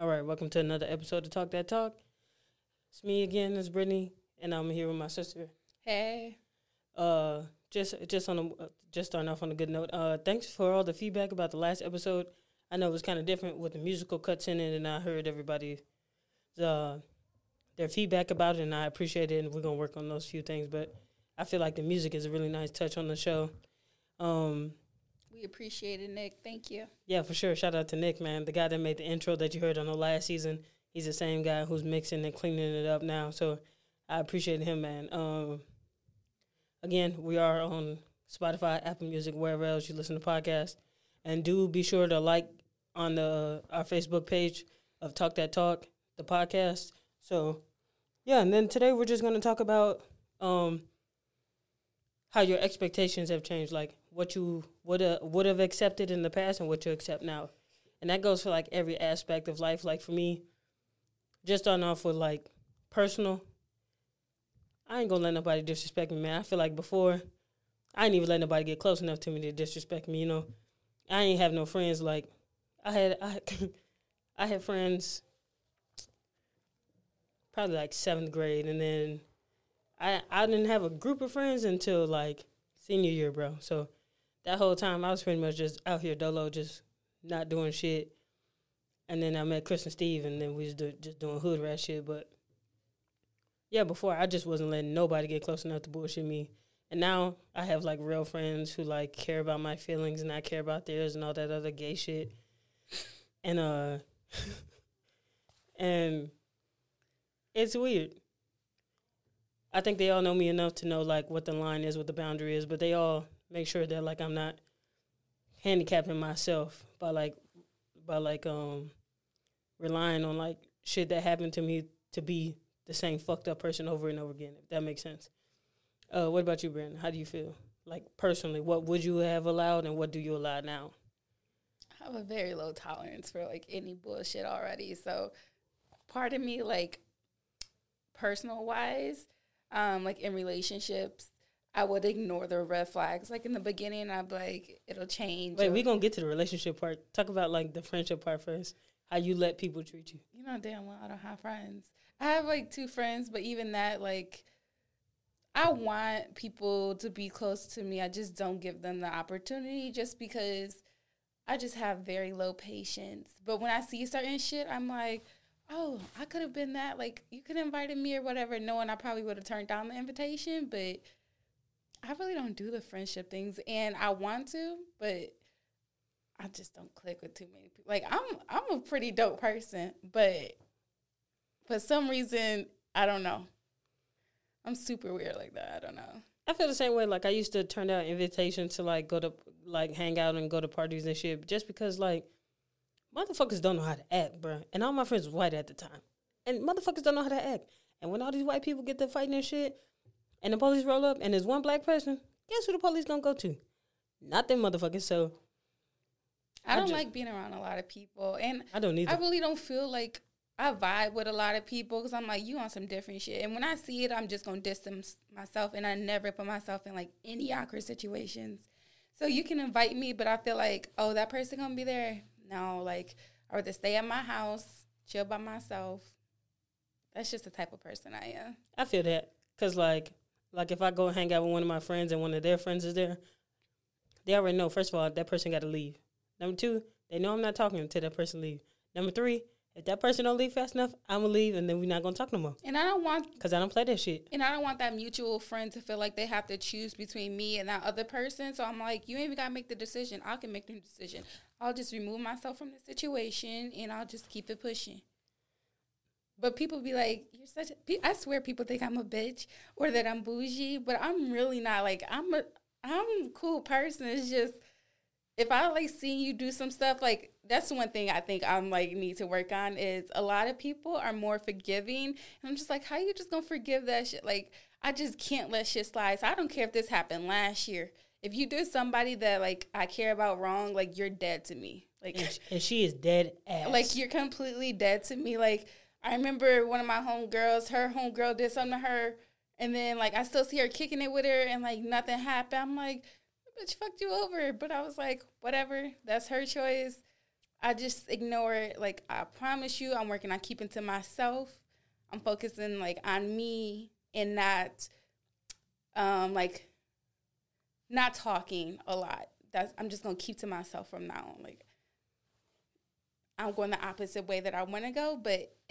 All right, welcome to another episode of Talk That Talk. It's me again, it's Brittany, and I'm here with my sister. Hey. Uh, just just on a, uh, just starting off on a good note. Uh, thanks for all the feedback about the last episode. I know it was kind of different with the musical cuts in it, and I heard everybody uh, their feedback about it, and I appreciate it. And we're gonna work on those few things, but I feel like the music is a really nice touch on the show. Um, we appreciate it, Nick. Thank you. Yeah, for sure. Shout out to Nick, man, the guy that made the intro that you heard on the last season. He's the same guy who's mixing and cleaning it up now. So I appreciate him, man. Um, again, we are on Spotify, Apple Music, wherever else you listen to podcasts, and do be sure to like on the our Facebook page of Talk That Talk, the podcast. So yeah, and then today we're just gonna talk about um, how your expectations have changed, like what you would uh, would have accepted in the past and what you accept now, and that goes for like every aspect of life. Like for me, just starting off with like personal, I ain't gonna let nobody disrespect me, man. I feel like before, I ain't even let nobody get close enough to me to disrespect me. You know, I ain't have no friends. Like I had, I, I had friends probably like seventh grade, and then I I didn't have a group of friends until like senior year, bro. So that whole time I was pretty much just out here dolo, just not doing shit. And then I met Chris and Steve, and then we was do, just doing hood rat shit. But yeah, before I just wasn't letting nobody get close enough to bullshit me. And now I have like real friends who like care about my feelings and I care about theirs and all that other gay shit. And uh and it's weird. I think they all know me enough to know like what the line is, what the boundary is, but they all make sure that like I'm not handicapping myself by like by like um relying on like shit that happened to me to be the same fucked up person over and over again, if that makes sense. Uh, what about you, Brandon? How do you feel? Like personally, what would you have allowed and what do you allow now? I have a very low tolerance for like any bullshit already. So part of me, like personal wise, um, like in relationships, I would ignore the red flags. Like in the beginning, I'd be like, it'll change. Wait, we're gonna get to the relationship part. Talk about like the friendship part first. How you let people treat you. You know damn well I don't have friends. I have like two friends, but even that, like, I want people to be close to me. I just don't give them the opportunity just because I just have very low patience. But when I see certain shit, I'm like, oh, I could have been that. Like, you could have invited me or whatever, knowing I probably would have turned down the invitation. But I really don't do the friendship things, and I want to, but I just don't click with too many people. Like, I'm I'm a pretty dope person, but for some reason, I don't know. I'm super weird like that. I don't know. I feel the same way. Like I used to turn down invitations to like go to like hang out and go to parties and shit, just because like motherfuckers don't know how to act, bro. And all my friends was white at the time, and motherfuckers don't know how to act. And when all these white people get to fighting and shit, and the police roll up, and there's one black person, guess who the police gonna go to? Not them motherfuckers. So I don't just, like being around a lot of people, and I don't either. I really don't feel like I vibe with a lot of people because I'm like, you on some different shit. And when I see it, I'm just gonna distance myself, and I never put myself in like any awkward situations. So you can invite me, but I feel like, oh, that person gonna be there. No, like I rather stay at my house, chill by myself. That's just the type of person I am. I feel that because like, like if I go hang out with one of my friends and one of their friends is there, they already know. First of all, that person got to leave. Number two, they know I'm not talking until that person leave. Number three, if that person don't leave fast enough, I'm gonna leave, and then we're not gonna talk no more. And I don't want because I don't play that shit. And I don't want that mutual friend to feel like they have to choose between me and that other person. So I'm like, you ain't even gotta make the decision. I can make the decision. I'll just remove myself from the situation, and I'll just keep it pushing. But people be like, "You're such." A, I swear, people think I'm a bitch or that I'm bougie, but I'm really not. Like I'm a, I'm a cool person. It's just if I like seeing you do some stuff, like that's one thing I think I'm like need to work on is a lot of people are more forgiving. And I'm just like, how you just gonna forgive that shit? Like, I just can't let shit slide. So I don't care if this happened last year. If you do somebody that like I care about wrong, like you're dead to me. Like and, and she is dead ass. Like you're completely dead to me. Like I remember one of my homegirls, her homegirl did something to her, and then like I still see her kicking it with her, and like nothing happened. I'm like, bitch fucked you over. But I was like, whatever, that's her choice. I just ignore it. Like I promise you, I'm working on keeping to myself. I'm focusing like on me and not, um, like not talking a lot. That's I'm just gonna keep to myself from now on. Like I'm going the opposite way that I want to go, but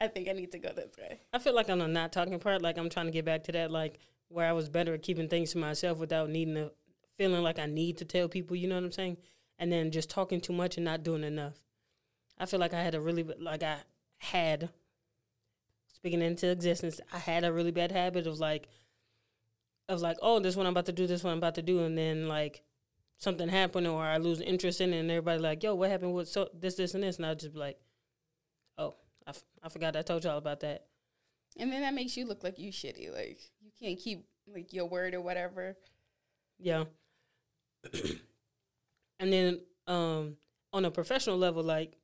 I think I need to go this way. I feel like on the not talking part, like I'm trying to get back to that, like where I was better at keeping things to myself without needing to feeling like I need to tell people. You know what I'm saying? And then just talking too much and not doing enough. I feel like I had a really like I had speaking into existence. I had a really bad habit of like of like, oh, this one I'm about to do, this one I'm about to do, and then like something happened or I lose interest in it, and everybody like, yo, what happened with so this, this, and this, and I'll just be like, oh, I, f- I forgot I told y'all about that. And then that makes you look like you shitty. Like you can't keep like your word or whatever. Yeah. and then um on a professional level, like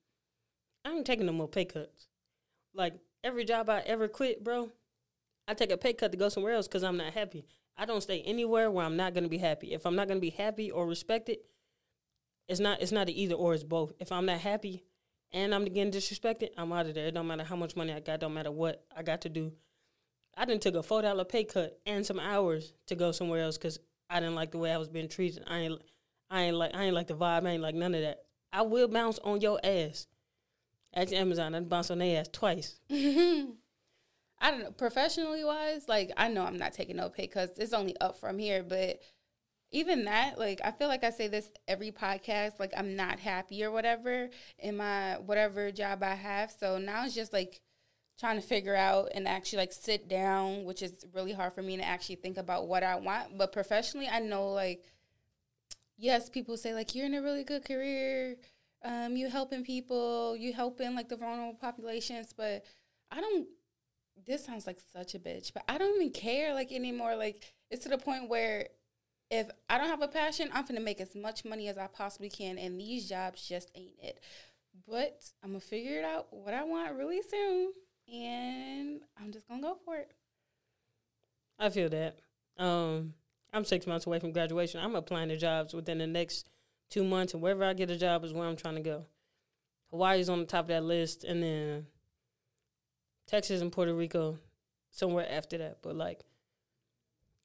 I ain't taking no more pay cuts. Like every job I ever quit, bro, I take a pay cut to go somewhere else because I'm not happy. I don't stay anywhere where I'm not gonna be happy. If I'm not gonna be happy or respected, it's not it's not an either or. It's both. If I'm not happy and I'm getting disrespected, I'm out of there. It don't matter how much money I got. Don't matter what I got to do. I didn't took a four dollar pay cut and some hours to go somewhere else because I didn't like the way I was being treated. I ain't I ain't like I ain't like the vibe. I ain't like none of that. I will bounce on your ass. At Amazon, I bounce on their ass twice. I don't know. Professionally wise, like I know I'm not taking no pay because it's only up from here. But even that, like I feel like I say this every podcast. Like I'm not happy or whatever in my whatever job I have. So now it's just like trying to figure out and actually like sit down, which is really hard for me to actually think about what I want. But professionally, I know like yes, people say like you're in a really good career. Um, you helping people, you helping like the vulnerable populations, but I don't this sounds like such a bitch, but I don't even care like anymore. Like it's to the point where if I don't have a passion, I'm gonna make as much money as I possibly can, and these jobs just ain't it. But I'm gonna figure it out what I want really soon, and I'm just gonna go for it. I feel that. Um, I'm six months away from graduation. I'm applying to jobs within the next two months, and wherever I get a job is where I'm trying to go. Hawaii's on the top of that list, and then Texas and Puerto Rico somewhere after that. But like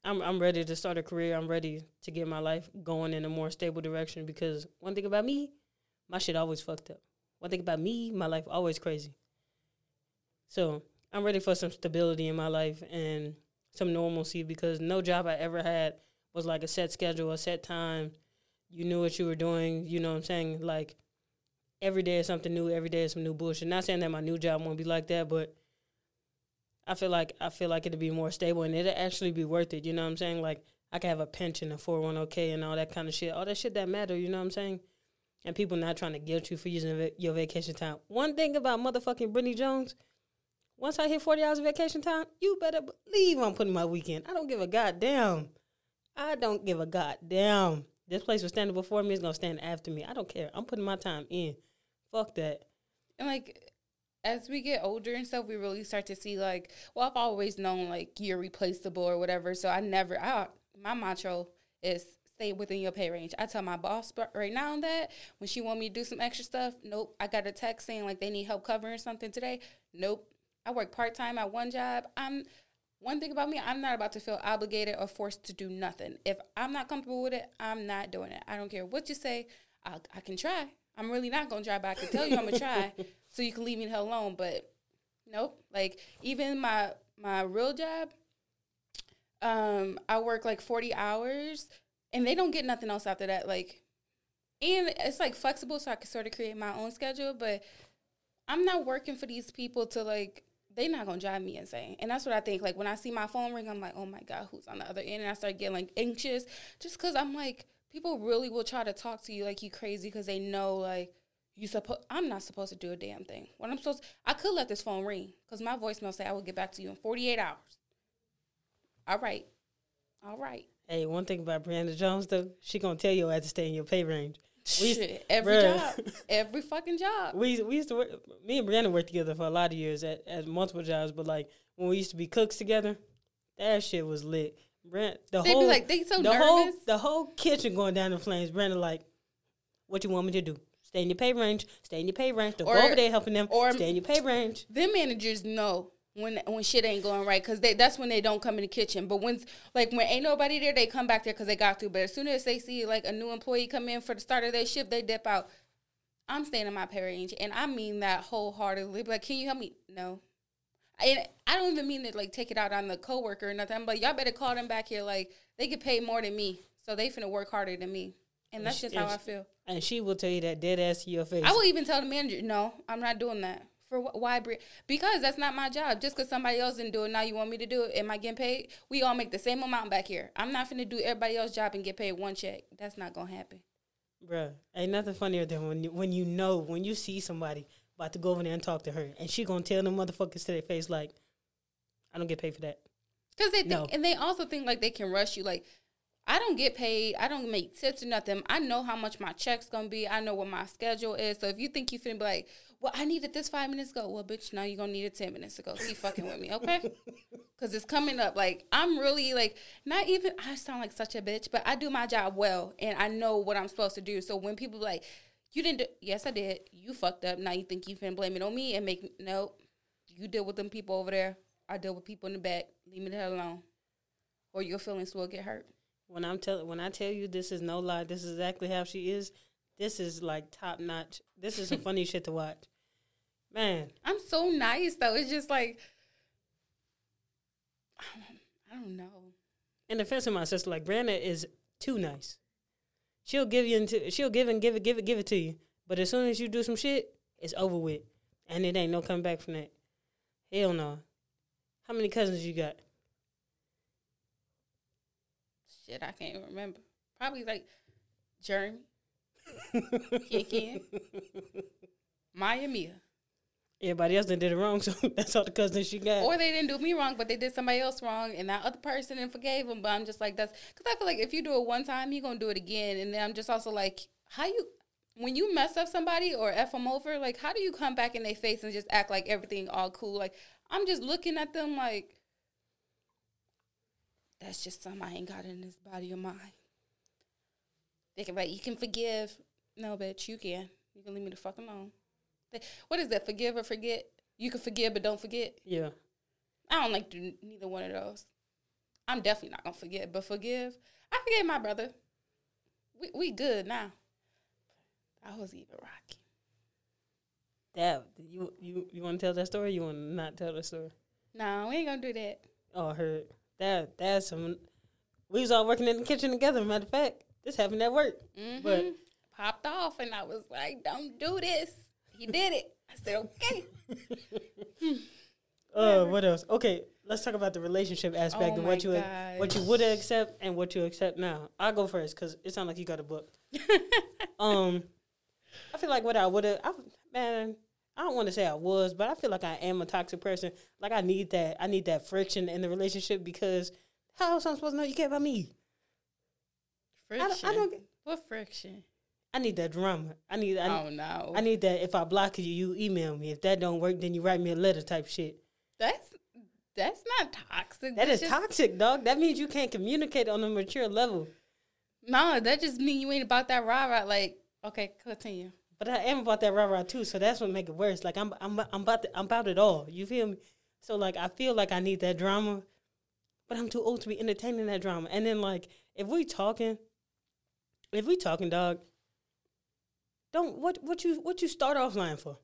I'm I'm ready to start a career. I'm ready to get my life going in a more stable direction because one thing about me, my shit always fucked up. One thing about me, my life always crazy. So I'm ready for some stability in my life and some normalcy because no job I ever had was like a set schedule, a set time. You knew what you were doing. You know what I'm saying? Like every day is something new. Every day is some new bullshit. Not saying that my new job won't be like that, but I feel like I feel like it'd be more stable and it'd actually be worth it. You know what I'm saying? Like I could have a pension, a 401k, and all that kind of shit. All that shit that matter. You know what I'm saying? And people not trying to guilt you for using your vacation time. One thing about motherfucking Brittany Jones, once I hit 40 hours of vacation time, you better believe I'm putting my weekend. I don't give a goddamn. I don't give a goddamn. This place was standing before me, is gonna stand after me. I don't care. I'm putting my time in. Fuck that. And like as we get older and stuff, we really start to see like, well, I've always known like you're replaceable or whatever. So I never, I, my mantra is stay within your pay range. I tell my boss right now that when she want me to do some extra stuff, nope. I got a text saying like they need help covering something today. Nope. I work part time at one job. I'm one thing about me, I'm not about to feel obligated or forced to do nothing. If I'm not comfortable with it, I'm not doing it. I don't care what you say. I, I can try. I'm really not gonna try, but I can tell you I'm gonna try. so you can leave me the hell alone. But nope. Like even my my real job, um, I work like forty hours, and they don't get nothing else after that. Like, and it's like flexible, so I can sort of create my own schedule. But I'm not working for these people to like. They're not gonna drive me insane, and that's what I think. Like when I see my phone ring, I'm like, "Oh my god, who's on the other end?" And I start getting like anxious, just because I'm like, people really will try to talk to you like you crazy because they know like you supposed I'm not supposed to do a damn thing. What I'm supposed I could let this phone ring because my voicemail say I will get back to you in 48 hours. All right, all right. Hey, one thing about Brianna Jones though, she gonna tell you I have to stay in your pay range. We Shit, every bruh. job, every fucking job. We we used to work. Me and Brianna worked together for a lot of years at, at multiple jobs, but like when we used to be cooks together, that shit was lit. Brent, the They'd whole like they so the nervous. whole the whole kitchen going down in flames. Brandon like, what you want me to do? Stay in your pay range. Stay in your pay range. Don't Or- go over there helping them. or- stay in your pay range. them managers know when when shit ain't going right because that's when they don't come in the kitchen. But when like when ain't nobody there, they come back there because they got to. But as soon as they see like a new employee come in for the start of their shift, they dip out. I'm staying in my pay range, and I mean that wholeheartedly. Like, can you help me? No. And I don't even mean to like take it out on the coworker or nothing. I'm like, y'all better call them back here. Like they get paid more than me, so they finna work harder than me, and that's just how I feel. And she will tell you that dead ass to your face. I will even tell the manager, no, I'm not doing that. For wh- why? Because that's not my job. Just because somebody else didn't do it, now you want me to do it? Am I getting paid? We all make the same amount back here. I'm not finna do everybody else's job and get paid one check. That's not gonna happen. Bruh, ain't nothing funnier than when you, when you know when you see somebody about to go over there and talk to her, and she gonna tell them motherfuckers to their face like, "I don't get paid for that." Because they think, No. and they also think like they can rush you. Like, I don't get paid. I don't make tips or nothing. I know how much my check's gonna be. I know what my schedule is. So if you think you finna be like, well, I needed this five minutes ago. Well, bitch, now you're gonna need it ten minutes ago. Keep fucking with me, okay? Because it's coming up. Like I'm really like not even. I sound like such a bitch, but I do my job well, and I know what I'm supposed to do. So when people be like, you didn't. Do, yes, I did. You fucked up. Now you think you finna blame it on me and make no. You deal with them people over there. I deal with people in the back. Leave me the hell alone, or your feelings will get hurt. When I'm tell when I tell you this is no lie, this is exactly how she is. This is like top notch. This is some funny shit to watch. Man, I'm so nice though. It's just like I don't know. in defense of my sister, like Brandon is too nice. She'll give you into she'll give and give it, give it, give it to you. But as soon as you do some shit, it's over with. And it ain't no coming back from that. Hell no. How many cousins you got? Shit, I can't even remember. Probably like Jeremy, Ken Ken, Maya Mia. Everybody else done did it wrong, so that's all the cousins she got. Or they didn't do me wrong, but they did somebody else wrong, and that other person and forgave them. But I'm just like that's because I feel like if you do it one time, you're gonna do it again. And then I'm just also like, how you when you mess up somebody or f them over, like how do you come back in their face and just act like everything all cool? Like I'm just looking at them like that's just something I ain't got in this body of mine. Can like you can forgive. No, bitch, you can. You can leave me the fuck alone. What is that? Forgive or forget? You can forgive but don't forget. yeah. I don't like do neither one of those. I'm definitely not gonna forget, but forgive. I forgave my brother. We we good now. I was even rocky. That you you you want to tell that story? You want to not tell that story? No, we ain't gonna do that. Oh, I heard that. That's some. We was all working in the kitchen together. Matter of fact, this happened at work. hmm But popped off, and I was like, "Don't do this." He did it. I said, "Okay." uh, what else? Okay, let's talk about the relationship aspect Oh and what you what you gosh. would accept and what you accept now. I'll go first because it sounds like you got a book. um, I feel like what I would have, man. I don't want to say I was, but I feel like I am a toxic person. Like I need that. I need that friction in the relationship because how else am I supposed to know you care about me? I friction. don't, I don't. what friction? I need that drama. I need. I, oh no, I need that. If I block you, you email me. If that don't work, then you write me a letter type shit. that's that's not toxic. That That's is just- toxic, dog. That means you can't communicate on a mature level. No, that just mean you ain't about that rah rah. Like, okay, continue. But I am about that rah rah too, so that's what make it worse. Like I'm, I'm, I'm about, the, I'm about it all. You feel me? So like I feel like I need that drama, but I'm too old to be entertaining that drama. And then like if we talking, if we talking, dog, don't what what you what you start offline for?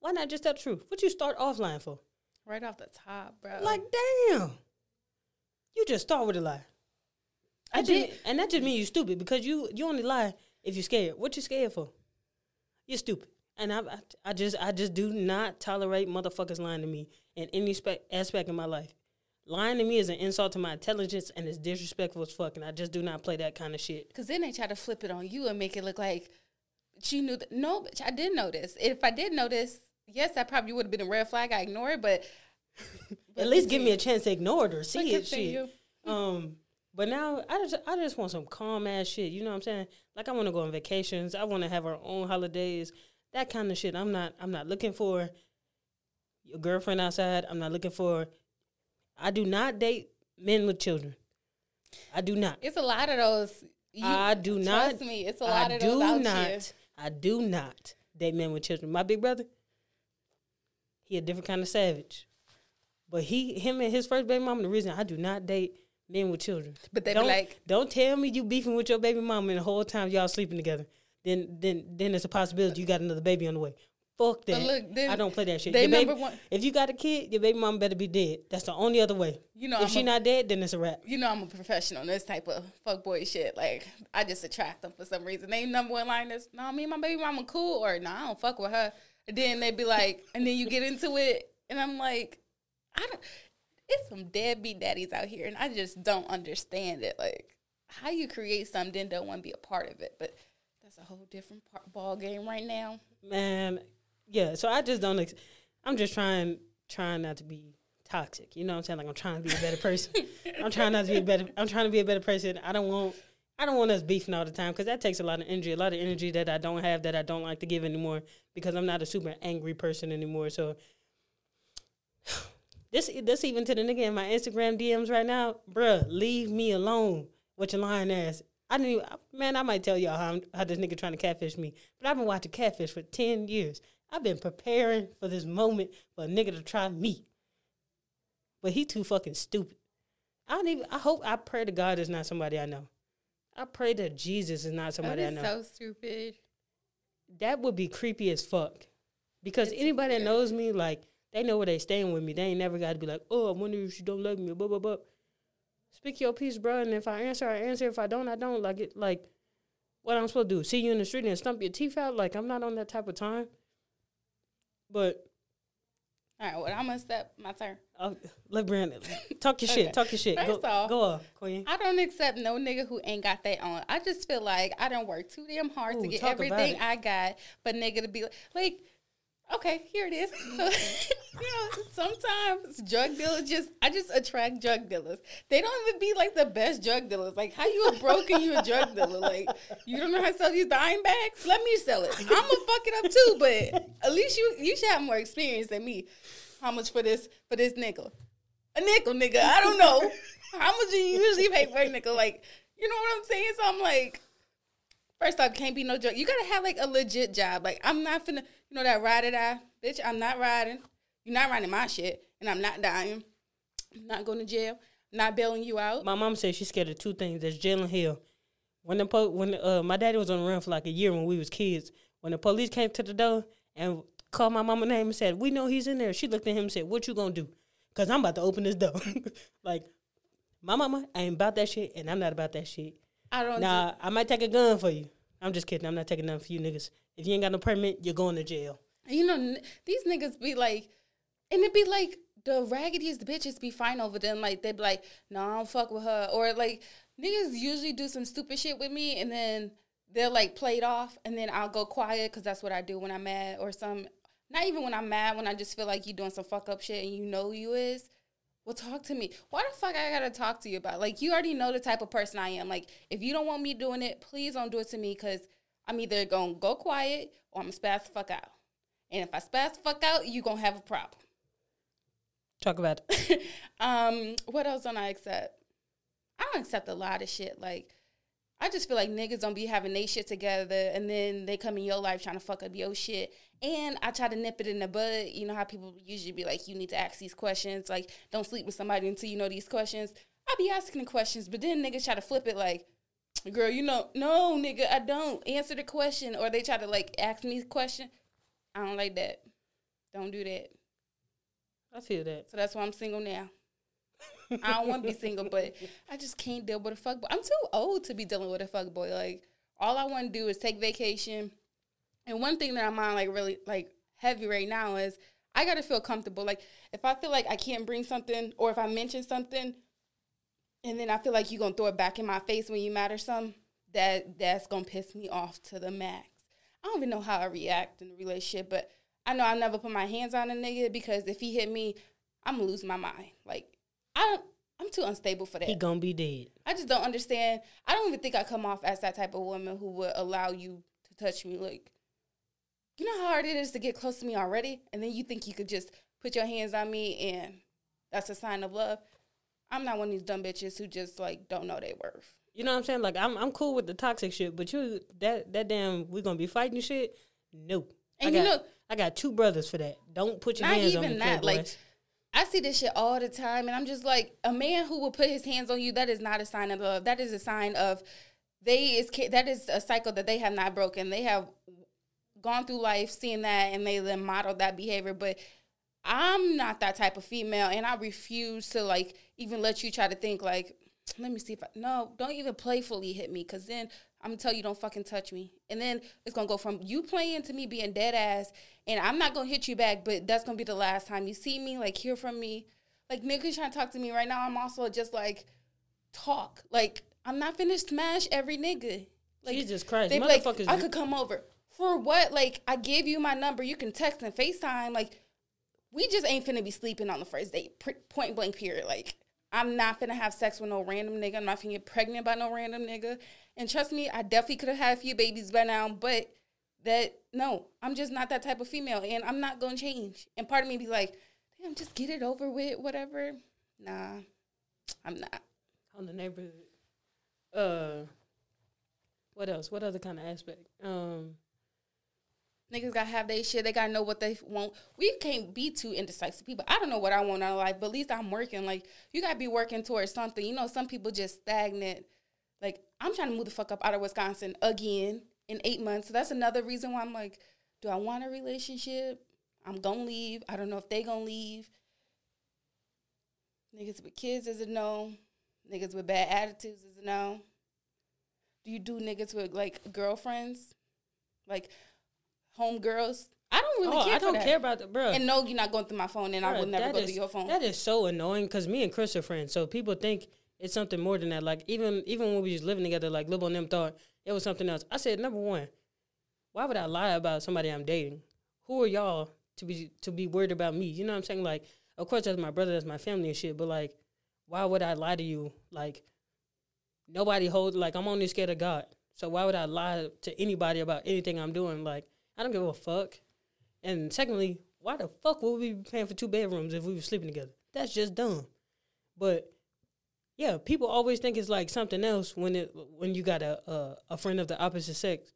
Why not just tell the truth? What you start offline for? Right off the top, bro. Like damn, you just start with a lie. I That just- did. and that just means you're stupid because you you only lie if you're scared. What you scared for? You're stupid. And I, I, I just I just do not tolerate motherfuckers lying to me in any spe- aspect of my life. Lying to me is an insult to my intelligence and it's disrespectful as fuck. And I just do not play that kind of shit. Because then they try to flip it on you and make it look like she knew that. No, bitch, I did know this. If I did notice, yes, that probably would have been a red flag. I ignore it, but. At least give me a chance to ignore it or see it. Shit. Um, but now I just I just want some calm ass shit. You know what I'm saying? Like I want to go on vacations. I want to have our own holidays. That kind of shit. I'm not I'm not looking for your girlfriend outside. I'm not looking for. I do not date men with children. I do not. It's a lot of those. You, I do not. Trust me, it's a lot I of those do out not. here. I do not date men with children. My big brother, he a different kind of savage. But he, him, and his first baby mama. The reason I do not date men with children. But they don't like- don't tell me you beefing with your baby mama and the whole time y'all sleeping together. Then, then, then it's a possibility you got another baby on the way. Fuck that. look, then I don't play that shit. they Your baby- one- If you got a kid, your baby mama better be dead. That's the only other way. You know, if I'm she a- not dead, then it's a wrap. you know I'm a professional in this type of fuckboy shit. Like I just attract them for some reason. They number one line is, "No, me and my baby mama cool," or "No, I don't fuck with her." And then they be like, and then you get into it, and I'm like, I don't. It's some deadbeat daddies out here, and I just don't understand it. Like how you create something, then don't want to be a part of it. But that's a whole different part, ball game right now. Man, yeah. So I just don't. Ex- I'm just trying, trying not to be toxic. You know what I'm saying? Like I'm trying to be a better person. I'm trying not to be a better. I'm trying to be a better person. I don't want. I don't want us beefing all the time because that takes a lot of energy. A lot of energy that I don't have that I don't like to give anymore because I'm not a super angry person anymore. So this this even to the nigga in my Instagram DMs right now, bruh, leave me alone. What your lying ass. I didn't even, man. I might tell y'all how I'm, how this nigga trying to catfish me, but I've been watching catfish for ten years. I've been preparing for this moment for a nigga to try me, but he too fucking stupid. I don't even. I hope. I pray to God it's not somebody I know. I pray that Jesus is not That somebody I know. so stupid. that would be creepy as fuck. Because It's anybody that knows me, like they know where they staying with me. They ain't never got to be like, oh, I wonder if she don't love me. Blah blah blah. Speak your piece, bro. And if I answer, I answer. If I don't, I don't. Like it. Like what I'm supposed to do? See you in the street and stump your teeth out? Like I'm not on that type of time. But All right, well I'm gonna step my turn. uh, let Brandon talk your Okay. shit. Talk your shit. First go, off- go off, Queen. I don't accept no nigga who ain't got that on. I just feel like I don't work too damn hard to get everything. I got, but nigga to be like, like, okay, here it is. You know, sometimes drug dealers just, I just attract drug dealers. They don't even be like the best drug dealers. Like, how you a broken, you a drug dealer? Like, you don't know how to sell these dime bags? Let me sell it. I'm gonna fuck it up too, but at least you, you should have more experience than me. How much for this, for this nickel? a nickel, nigga. I don't know. How much do you usually pay for a nickel? Like, you know what I'm saying? So I'm like, first off, can't be no joke. You gotta have like a legit job. Like, I'm not finna, you know, that ride or die. Bitch, I'm not riding. You're not riding my shit. And I'm not dying. I'm not going to jail. Not bailing you out. My mom said she's scared of two things. That's jail and hell. When the po- when uh, my daddy was on the run for like a year when we was kids, when the police came to the door and called my mama name and said, "We know he's in there," she looked at him and said, "What you gonna do?" Cause I'm about to open this door. like my mama ain't about that shit, and I'm not about that shit. I don't Nah, I might take a gun for you. I'm just kidding. I'm not taking nothing for you niggas. If you ain't got no permit, you're going to jail. You know, n- these niggas be like, and it be like the raggediest bitches be fine over them. Like they be like, no, I don't fuck with her, or like niggas usually do some stupid shit with me, and then they'll like play it off, and then I'll go quiet because that's what I do when I'm mad or some. Not even when I'm mad, when I just feel like you doing some fuck up shit and you know you is. Well, talk to me. Why the fuck I gotta talk to you about? Like, you already know the type of person I am. Like, if you don't want me doing it, please don't do it to me because I'm either gonna go quiet or I'm gonna spaz the fuck out. And if I spaz the fuck out, you gonna have a problem. Talk about it. um, what else don't I accept? I don't accept a lot of shit. Like, I just feel like niggas don't be having they shit together, and then they come in your life trying to fuck up your shit. And I try to nip it in the bud. You know how people usually be like, you need to ask these questions. Like, don't sleep with somebody until you know these questions. I be asking the questions, but then niggas try to flip it like, girl, you know, no, nigga, I don't answer the question, or they try to like ask me a question. I don't like that. Don't do that. I feel that. So that's why I'm single now. I don't want to be single, but I just can't deal with a fuck boy. I'm too old to be dealing with a fuck boy. Like all I want to do is take vacation. And one thing that I'm on like really like heavy right now is I gotta feel comfortable. Like if I feel like I can't bring something, or if I mention something, and then I feel like you're gonna throw it back in my face when you mad or something, that that's gonna piss me off to the max. I don't even know how I react in a relationship, but I know I never put my hands on a nigga because if he hit me, I'm gonna lose my mind. Like I don't, I'm too unstable for that. He gonna be dead. I just don't understand. I don't even think I come off as that type of woman who would allow you to touch me. Like, you know how hard it is to get close to me already, and then you think you could just put your hands on me and that's a sign of love. I'm not one of these dumb bitches who just like don't know their worth. You know what I'm saying? Like I'm I'm cool with the toxic shit, but you that that damn we gonna be fighting shit. No, And I you got, know- I got two brothers for that. Don't put your hands on me, that. Like Playboys. I see this shit all the time, and I'm just like, a man who will put his hands on you, that is not a sign of love. That is a sign of they is that is a cycle that they have not broken. They have gone through life seeing that, and they then model that behavior. But I'm not that type of female, and I refuse to like even let you try to think like, let me see if I no, don't even playfully hit me, cause then I'm gonna tell you don't fucking touch me, and then it's gonna go from you playing to me being dead ass, and I'm not gonna hit you back, but that's gonna be the last time you see me, like hear from me, like niggas trying to talk to me right now. I'm also just like talk, like I'm not finished smash every nigga. Like, Jesus Christ, they like, motherfuckers. I could come over for what? Like I gave you my number, you can text and Facetime, like we just ain't finna be sleeping on the first date. Point blank, period. Like, I'm not gonna have sex with no random nigga. I'm not finna get pregnant by no random nigga. And trust me, I definitely could have had a few babies by now, but that, no, I'm just not that type of female. And I'm not gonna change. And part of me be like, damn, just get it over with, whatever. Nah, I'm not. on the neighborhood. Uh, what else? What other kind of aspect? Um, Niggas gotta have their shit. They gotta know what they want. We can't be too indecisive people. I don't know what I want out of life, but at least I'm working. Like you gotta be working towards something. You know, some people just stagnant. Like I'm trying to move the fuck up out of Wisconsin again in eight months. So that's another reason why I'm like, do I want a relationship? I'm gonna leave. I don't know if they gonna leave. Niggas with kids is a no. Niggas with bad attitudes is a no. Do you do niggas with like girlfriends? Like homegirls? I don't really oh, care I don't that. care about the bro. And no, you're not going through my phone, and I would never go is- through your phone. That is so annoying because me and Chris are friends, so people think it's something more than that. Like even even when we was living together, like Lil and them thought it was something else. I said, number one, why would I lie about somebody I'm dating? Who are y'all to be to be worried about me? You know what I'm saying? Like, of course that's my brother, that's my family and shit, but like, why would I lie to you? Like, nobody hold like I'm only scared of God. So why would I lie to anybody about anything I'm doing? Like, I don't give a fuck. And secondly, why the fuck would we be paying for two bedrooms if we were sleeping together? That's just dumb. But yeah, people always think it's like something else when it when you got a a, a friend of the opposite sex.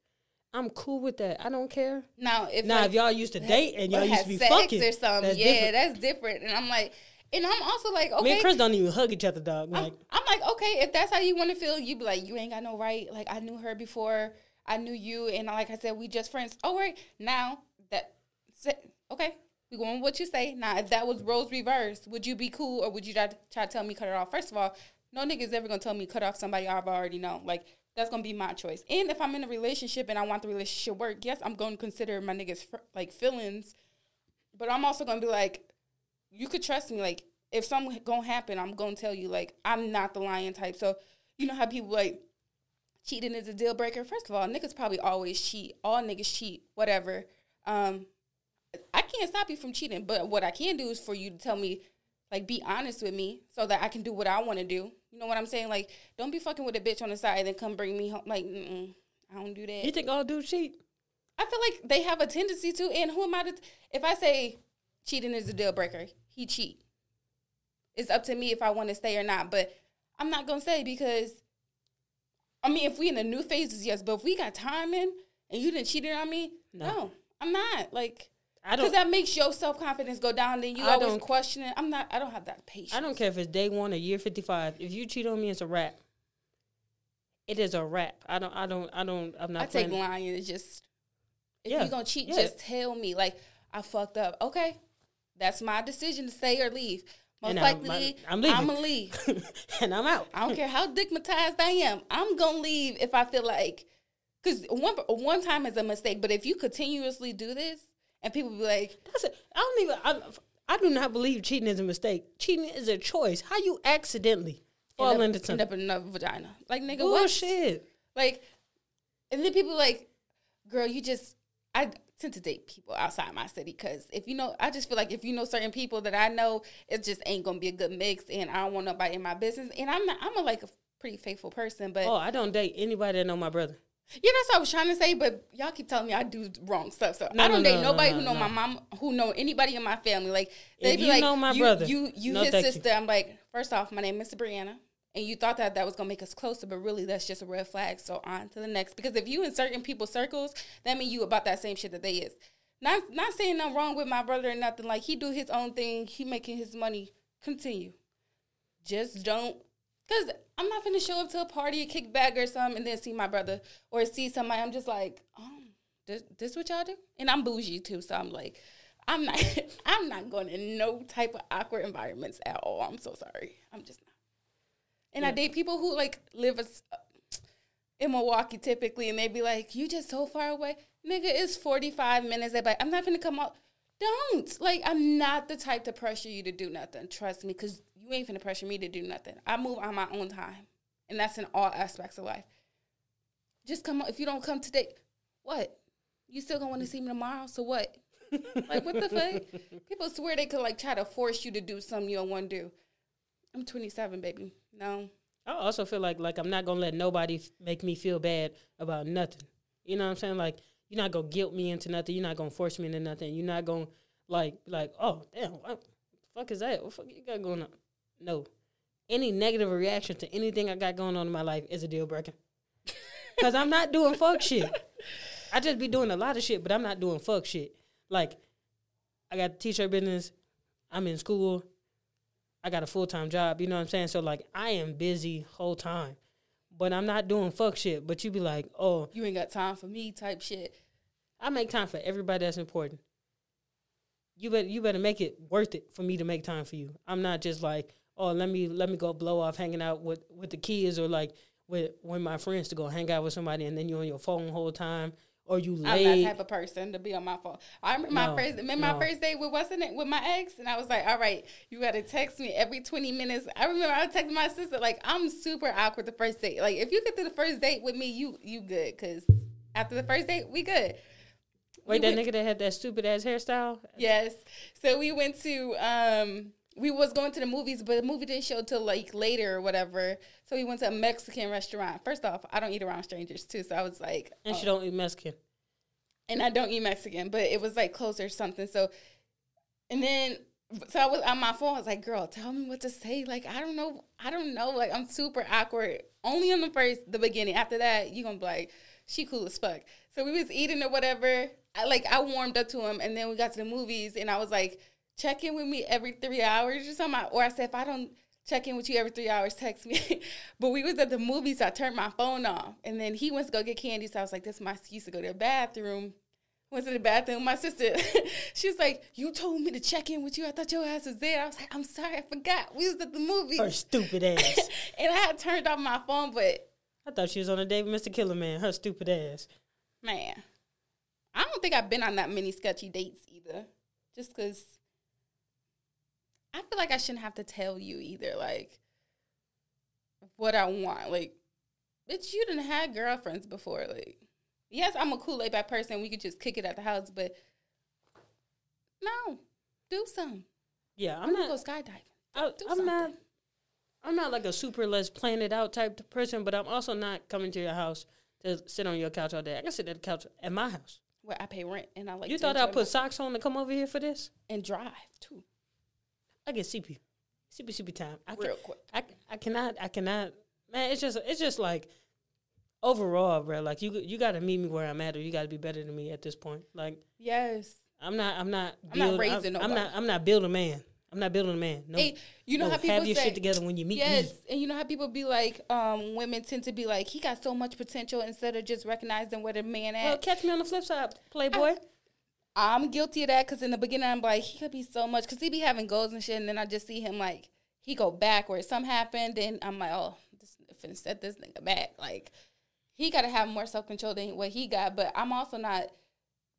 I'm cool with that. I don't care. now, if now, like, if y'all used to date and y'all used to be sex fucking, or something, that's yeah, different. that's different. And I'm like, and I'm also like, okay, Me and Chris don't even hug each other, dog. I'm, Like, I'm like, okay, if that's how you want to feel, you be like, you ain't got no right. Like I knew her before, I knew you, and like I said, we just friends. Oh right, now that okay, we going what you say. Now, if that was roles reversed, would you be cool or would you try to, tell me cut it off? First of all, no nigga's ever gonna tell me cut off somebody I've already known. Like that's gonna be my choice. And if I'm in a relationship and I want the relationship work, yes, I'm gonna consider my niggas like feelings, but I'm also gonna be like, you could trust me. Like if something gonna happen, I'm gonna tell you. Like I'm not the lion type. So you know how people like cheating is a deal breaker. First of all, niggas probably always cheat. All niggas cheat. Whatever. Um, I can't stop you from cheating, but what I can do is for you to tell me, like, be honest with me so that I can do what I want to do. You know what I'm saying? Like, don't be fucking with a bitch on the side and then come bring me home. Like, I don't do that. you think all dudes cheat? I feel like they have a tendency to. And who am I to? If I say cheating is a deal breaker, he cheat. It's up to me if I want to stay or not. But I'm not gonna say because. I mean, if we in the new phases, yes. But if we got time in and you didn't cheat on me, No. no, I'm not. Like, I don't. Because that makes your self confidence go down. Then you I always don't- question it. I'm not. I don't have that patience. I don't care if it's day one or year fifty five. If you cheat on me, it's a wrap. It is a wrap. I don't. I don't. I don't. I'm not. I take lying. It's just if Yeah, you're gonna cheat, yeah. just tell me. Like I fucked up. Okay, that's my decision to stay or leave. Most And likely, I'm leaving. I'm gonna leave. and I'm out. I don't care how digmatized I am. I'm gonna leave if I feel like, because one one time is a mistake. But if you continuously do this, and people be like, That's it. I don't even. I, I do not believe cheating is a mistake. Cheating is a choice. How you accidentally fall end up, into end something? up in another vagina, like nigga, what? Bullshit. Like, and then people like, girl, you just, I tend to date people outside my city because if you know, I just feel like if you know certain people that I know, it just ain't gonna be a good mix, and I don't want nobody in my business. And I'm not, I'm a like a pretty faithful person, but Oh, I don't date anybody that know my brother. yeah, that's what I was trying to say. But y'all keep telling me I do wrong stuff, so No, I don't no, date no, no, nobody no, who know no. my mom, who know anybody in my family. Like they If be you like, know my you, brother, you, you no, his thank you. sister. I'm like, first off, my name is Brianna. And you thought that that was gonna make us closer, but really that's just a red flag. So on to the next. Because if you in certain people's circles, that mean you about that same shit that they is. Not not saying nothing wrong with my brother or nothing. Like he do his own thing. He making his money. Continue. Just don't. Cause I'm not gonna show up to a party, a kickback or something, and then see my brother or see somebody. I'm just like, oh, this, this what y'all do? And I'm bougie too, so I'm like, I'm not, I'm not going in no type of awkward environments at all. I'm so sorry. I'm just not. And yeah. I date people who like live a, in Milwaukee typically, and they be like, "You just so far away, nigga. It's 45 minutes." They like, "I'm not gonna come out." Don't like. I'm not the type to pressure you to do nothing. Trust me, because you ain't gonna pressure me to do nothing. I move on my own time, and that's in all aspects of life. Just come. If you don't come today, what? You still gonna want to see me tomorrow? So what? like what the fuck? People swear they could like try to force you to do something you don't want to do. I'm 27, baby. No. I also feel like like I'm not gonna let nobody f- make me feel bad about nothing. You know what I'm saying? Like you're not gonna guilt me into nothing. You're not gonna force me into nothing. You're not gonna like like oh damn what the fuck is that? What the fuck you got going on? No. Any negative reaction to anything I got going on in my life is a deal breaker. Cause I'm not doing fuck shit. I just be doing a lot of shit, but I'm not doing fuck shit. Like I got t-shirt business. I'm in school. I got a full time job. You know what I'm saying? So like I am busy whole time, but I'm not doing fuck shit. But you be like, oh, you ain't got time for me type shit. I make time for everybody that's important. You better you better make it worth it for me to make time for you. I'm not just like, oh, let me let me go blow off hanging out with with the kids or like with with my friends to go hang out with somebody and then you on your phone the whole time or you late. I'm that type of person to be on my phone. I remember no, my first remember no. my first date with wasn't it with my ex, and I was like, all right, you got to text me every 20 minutes. I remember I texted my sister like, I'm super awkward the first date. Like if you get to the first date with me, you you good because after the first date, we good. Wait, we that went, nigga that had that stupid ass hairstyle. Yes. So we went to um we was going to the movies, but the movie didn't show till like later or whatever. So we went to a Mexican restaurant. First off, I don't eat around strangers too, so I was like, and oh. she don't eat Mexican, and I don't eat Mexican, but it was like close or something. So, and then so I was on my phone. I was like, "Girl, tell me what to say." Like I don't know, I don't know. Like I'm super awkward. Only in the first, the beginning. After that, you gonna be like, "She cool as fuck." So we was eating or whatever. I like I warmed up to him, and then we got to the movies, and I was like check in with me every three hours or something. Or I said, if I don't check in with you every three hours, text me. but we was at the movies, so I turned my phone off. And then he went to go get candy, so I was like, this is my excuse to go to the bathroom. Went to the bathroom. My sister, she was like, "You told me to check in with you. I thought your ass was there." I was like, "I'm sorry, I forgot. We was at the movies." Her stupid ass. and I had turned off my phone, but I thought she was on a date with Mr. Killer Man. Her stupid ass. Man, I don't think I've been on that many sketchy dates either. Just because I feel like I shouldn't have to tell you either, like what I want. Like, bitch, you didn't have girlfriends before. Like, yes, I'm a cool laid back person. We could just kick it at the house, but no, do something. Yeah, I'm, I'm not go skydiving. I, am not. I'm not like a super let's plan it out type of person, but I'm also not coming to your house to sit on your couch all day. I can sit at the couch at my house. Where I pay rent and I like. You thought I'd put socks on to come over here for this and drive too. I get CP, CP, CP time. I Real quick. I, I cannot, I cannot. Man, it's just, it's just like overall, bro. Like you, you got to meet me where I'm at, or you got to be better than me at this point. Like yes, I'm not, I'm not, I'm not raising I'm, I'm not, I'm not building a man. I'm not building a man. No, hey, you know no, how people have your say, shit together when you meet yes, me. and you know how people be like, um, women tend to be like, he got so much potential instead of just recognizing where the man at. Well, catch me on the flip side, Playboy. I, I'm guilty of that because in the beginning I'm like he could be so much because he be having goals and shit, and then I just see him like he go backwards. Something happened, and I'm like, oh, this finna set this nigga back. Like he got to have more self control than what he got. But I'm also not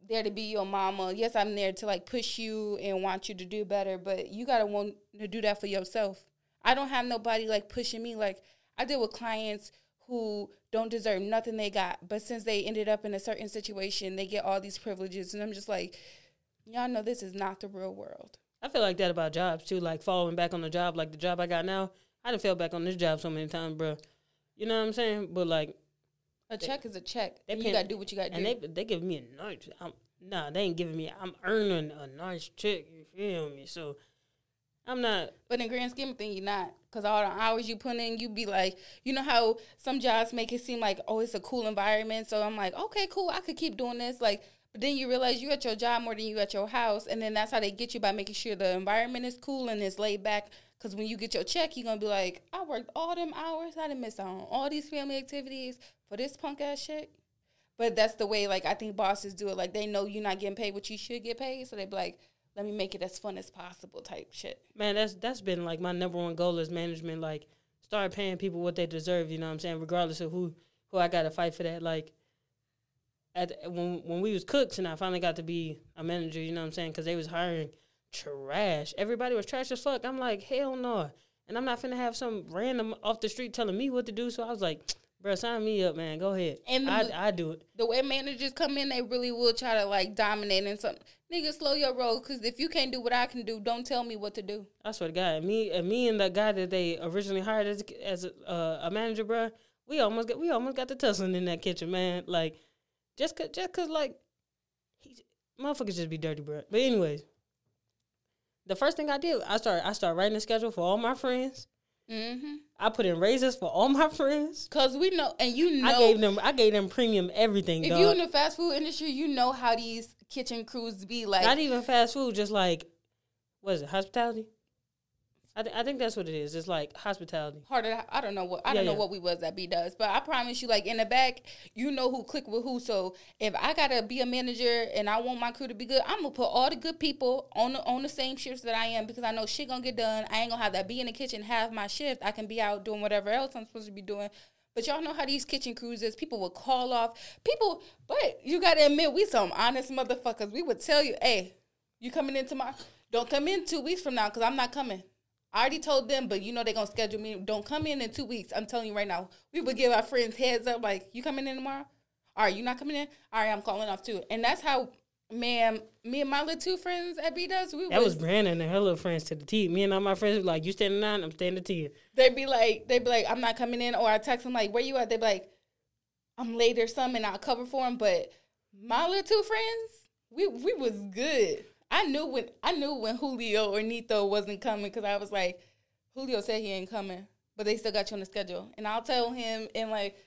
there to be your mama. Yes, I'm there to like push you and want you to do better, but you gotta want to do that for yourself. I don't have nobody like pushing me. Like I deal with clients who don't deserve nothing they got. But since they ended up in a certain situation, they get all these privileges. And I'm just like, y'all know this is not the real world. I feel like that about jobs too. Like falling back on the job, like the job I got now. I done fell back on this job so many times, bro. You know what I'm saying? But like, a check they, is a check. They you gotta do what you gotta and do. And they they give me a nice. I'm, nah, they ain't giving me. I'm earning a nice check. You feel me? So I'm not. But in grand scheme of things, you're not. Because all the hours you put in, you'd be like, you know how some jobs make it seem like, oh, it's a cool environment. So I'm like, okay, cool, I could keep doing this. Like, but then you realize you at your job more than you at your house, and then that's how they get you by making sure the environment is cool and it's laid back. Because when you get your check, you're gonna be like, I worked all them hours, I didn't miss out on all these family activities for this punk ass shit. But that's the way, like I think bosses do it. Like they know you're not getting paid what you should get paid, so they be like, let me make it as fun as possible, type shit. Man, that's that's been like my number one goal as management. Like, start paying people what they deserve. You know what I'm saying? Regardless of who who I got to fight for that. Like, at when when we was cooks and I finally got to be a manager. You know what I'm saying? Because they was hiring trash. Everybody was trash as fuck. I'm like, hell no. And I'm not finna have some random off the street telling me what to do. So I was like, bro, sign me up, man. Go ahead. And I, I do it. The way managers come in, they really will try to like dominate and something. Nigga, slow your roll, cause if you can't do what I can do, don't tell me what to do. I swear to God, me and me and the guy that they originally hired as as a, uh, a manager, bro, we almost got we almost got the tussling in that kitchen, man. Like, just cause, just cause like, he motherfuckers just be dirty, bro. But anyways, the first thing I did, I started I started writing a schedule for all my friends. Mm-hmm. I put in raises for all my friends because we know, and you know, I gave them I gave them premium everything. If you in the fast food industry, you know how these kitchen crews be like. Not even fast food, just like what is it, hospitality? I, th- I think that's what it is. It's like hospitality. Harder. I don't know what I don't know yeah. what we was that B-Dubs, but I promise you, like in the back, you know who click with who. So if I gotta be a manager and I want my crew to be good, I'm gonna put all the good people on the on the same shifts that I am because I know shit gonna get done. I ain't gonna have that be in the kitchen half my shift. I can be out doing whatever else I'm supposed to be doing. But y'all know how these kitchen crews is. People will call off. People, but you gotta admit, we some honest motherfuckers. We would tell you, hey, you coming in tomorrow? Don't come in two weeks from now because I'm not coming. I already told them, but you know they're gonna schedule me. Don't come in in two weeks. I'm telling you right now. We would give our friends heads up, like, you coming in tomorrow? All right, you not coming in? All right, I'm calling off too. And that's how man, me and my little two friends at B-Dubs. We that was, was Brandon and her little friends to the T. Me and all my friends were like, "You standing nine, I'm standing ten. They'd be like, they'd be like, "I'm not coming in," or I text them like, "Where you at?" They'd be like, "I'm late or something," and I'll cover for them. But my little two friends, we we was good. I knew when I knew when Julio or Nito wasn't coming because I was like, Julio said he ain't coming, but they still got you on the schedule. And I'll tell him, and like,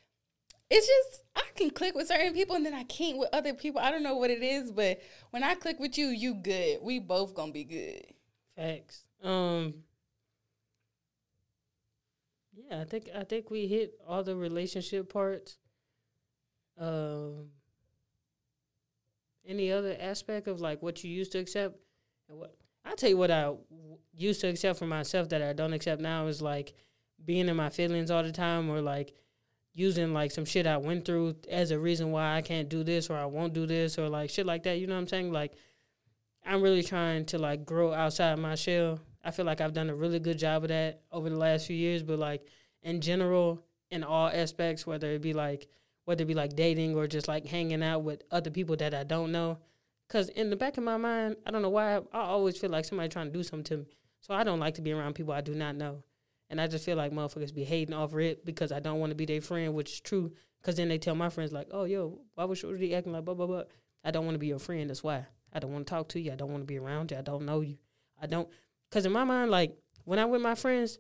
it's just I can click with certain people, and then I can't with other people. I don't know what it is, but when I click with you, you good. We both gonna be good. Facts. Um. Yeah, I think I think we hit all the relationship parts. Um. Any other aspect of like what you used to accept what I'll tell you what I used to accept for myself that I don't accept now is like being in my feelings all the time or like using like some shit I went through as a reason why I can't do this or I won't do this or like shit like that. You know what I'm saying? Like I'm really trying to like grow outside my shell. I feel like I've done a really good job of that over the last few years, but like in general, in all aspects, whether it be like whether it be like dating or just like hanging out with other people that I don't know, Cause in the back of my mind, I don't know why I, always feel like somebody trying to do something to me. So I don't like to be around people I do not know. And I just feel like motherfuckers be hating over it because I don't want to be their friend, which is true. Because then they tell my friends, like, oh, yo, why was Shorty acting like blah, blah, blah? I don't want to be your friend. That's why. I don't want to talk to you. I don't want to be around you. I don't know you. I don't. Because in my mind, like, when I'm with my friends,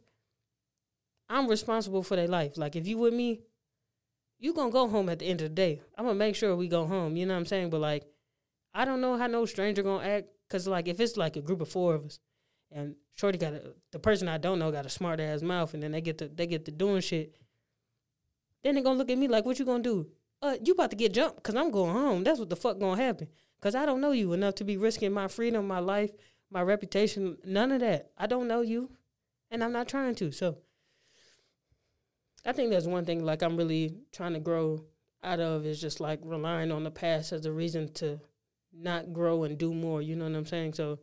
I'm responsible for their life. Like, if you with me, you to go home at the end of the day. I'm to make sure we go home. You know what I'm saying? But, like, I don't know how no stranger gonna act. Cause like if it's like a group of four of us, and Shorty got a, the person I don't know got a smart ass mouth, and then they get to they get to doing shit. Then they gonna look at me like, "What you gonna do? Uh, you about to get jumped? Cause I'm going home. That's what the fuck gonna happen. Cause I don't know you enough to be risking my freedom, my life, my reputation. None of that. I don't know you, and I'm not trying to. So, I think that's one thing. Like I'm really trying to grow out of is just like relying on the past as a reason to not grow and do more. You know what I'm saying? So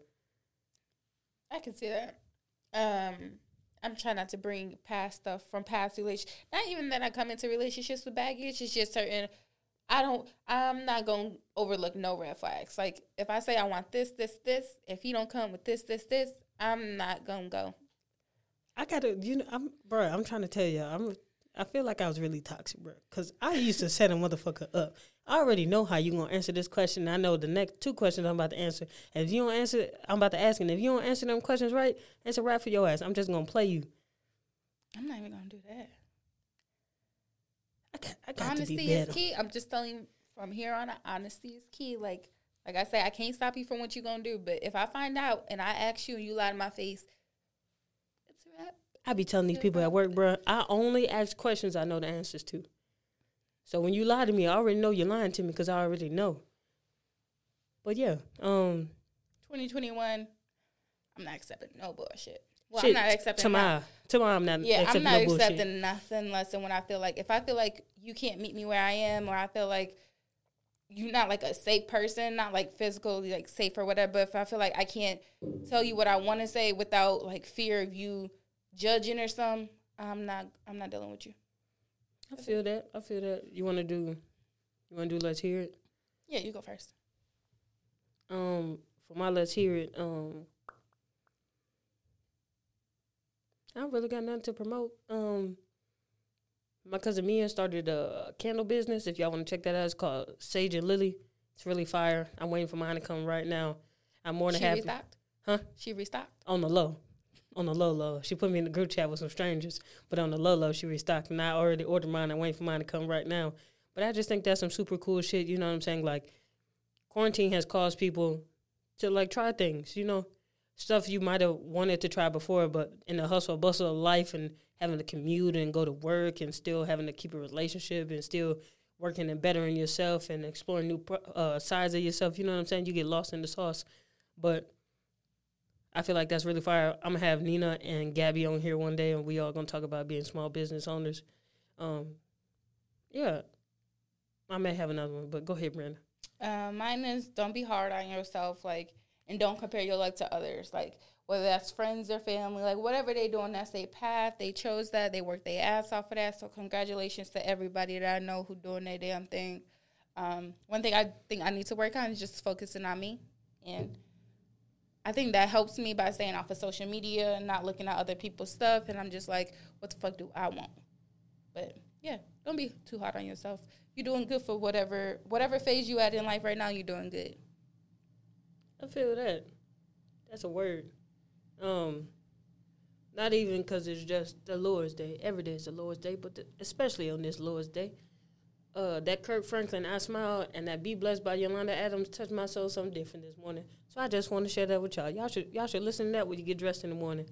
I can see that. Um, I'm trying not to bring past stuff from past relationships. Not even that I come into relationships with baggage. It's just certain. I don't. I'm not gonna overlook no red flags. Like if I say I want this, this, this. If he don't come with this, this, this, I'm not gonna go. I gotta. You know, I'm bro. I'm trying to tell you. I'm. I feel like I was really toxic, bro. Cause I used to set a motherfucker up. I already know how you gonna answer this question. I know the next two questions I'm about to answer. And if you don't answer, I'm about to ask. And if you don't answer them questions right, it's a wrap for your ass. I'm just gonna play you. I'm not even gonna do that. I got, I got Honesty is key. I'm just telling you from here on out, honesty is key. Like like I say, I can't stop you from what you're gonna do. But if I find out and I ask you and you lie to my face, it's a wrap. I be telling these people at work, bro. I only ask questions I know the answers to. So when you lie to me, I already know you're lying to me because I already know. But yeah, um, 2021, I'm not accepting no bullshit. Well, shit, I'm not accepting tomorrow. Tomorrow, I'm not. Yeah, I'm not no bullshit. accepting nothing less than when I feel like if I feel like you can't meet me where I am, or I feel like you're not like a safe person, not like physically like safe or whatever. But if I feel like I can't tell you what I want to say without like fear of you judging or something, I'm not. I'm not dealing with you. I feel that. I feel that. You want to do? You want to do? Let's hear it. Yeah, you go first. Um, for my let's hear it. Um, I don't really got nothing to promote. Um, my cousin Mia started a candle business. If y'all want to check that out, it's called Sage and Lily. It's really fire. I'm waiting for mine to come right now. I'm more than She happy restocked. Huh? She restocked. on the low. On the low low. She put me in the group chat with some strangers, but on the low low she restocked and I already ordered mine. I'm waiting for mine to come right now. But I just think that's some super cool shit, you know what I'm saying? Like quarantine has caused people to like try things, you know, stuff you might have wanted to try before, but in the hustle bustle of life and having to commute and go to work and still having to keep a relationship and still working and bettering yourself and exploring new uh, sides of yourself, you know what I'm saying? You get lost in the sauce. But I feel like that's really fire. I'm gonna have Nina and Gabby on here one day, and we all gonna talk about being small business owners. Um, yeah, I may have another one, but go ahead, Brenda. Uh, mine is don't be hard on yourself, like, and don't compare your life to others. Like, whether that's friends or family, like whatever they doing, that's their path. They chose that. They worked their ass off for that. So congratulations to everybody that I know who doing their damn thing. Um, one thing I think I need to work on is just focusing on me, and I think that helps me by staying off of social media and not looking at other people's stuff. And I'm just like, what the fuck do I want? But yeah, don't be too hard on yourself. You're doing good for whatever whatever phase you at in life right now. You're doing good. I feel that. That's a word. Um, not even because it's just the Lord's Day. Every day is the Lord's Day, but the, especially on this Lord's Day. Uh, that Kirk Franklin, I smile, and that "Be Blessed" by Yolanda Adams touched my soul something different this morning. So I just want to share that with y'all. Y'all should y'all should listen to that when you get dressed in the morning.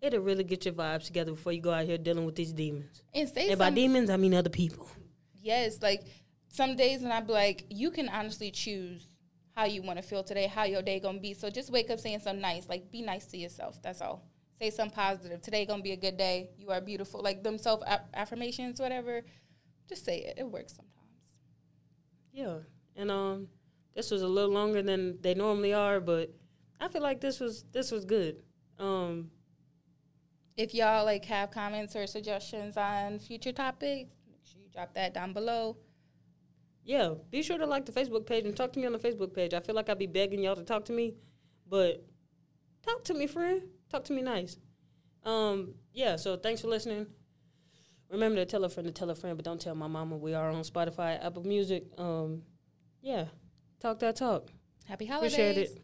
It'll really get your vibes together before you go out here dealing with these demons. And say And by demons, I mean other people. yes, like some days and I'd be like, you can honestly choose how you want to feel today, how your day gonna be. So just wake up saying something nice. Like be nice to yourself. That's all. Say something positive. Today gonna be a good day. You are beautiful. Like them self affirmations, whatever. Just say it. It works sometimes. Yeah, and um, this was a little longer than they normally are, but I feel like this was this was good. Um, If y'all like have comments or suggestions on future topics, make sure you drop that down below. yeah, be sure to like the Facebook page and talk to me on the Facebook page. I feel like I'd be begging y'all to talk to me, but talk to me, friend. Talk to me nice. Um, yeah. So thanks for listening. Remember to tell a friend to tell a friend, but don't tell my mama. We are on Spotify, Apple Music. Um, yeah, talk that talk. Happy holidays. Appreciate it.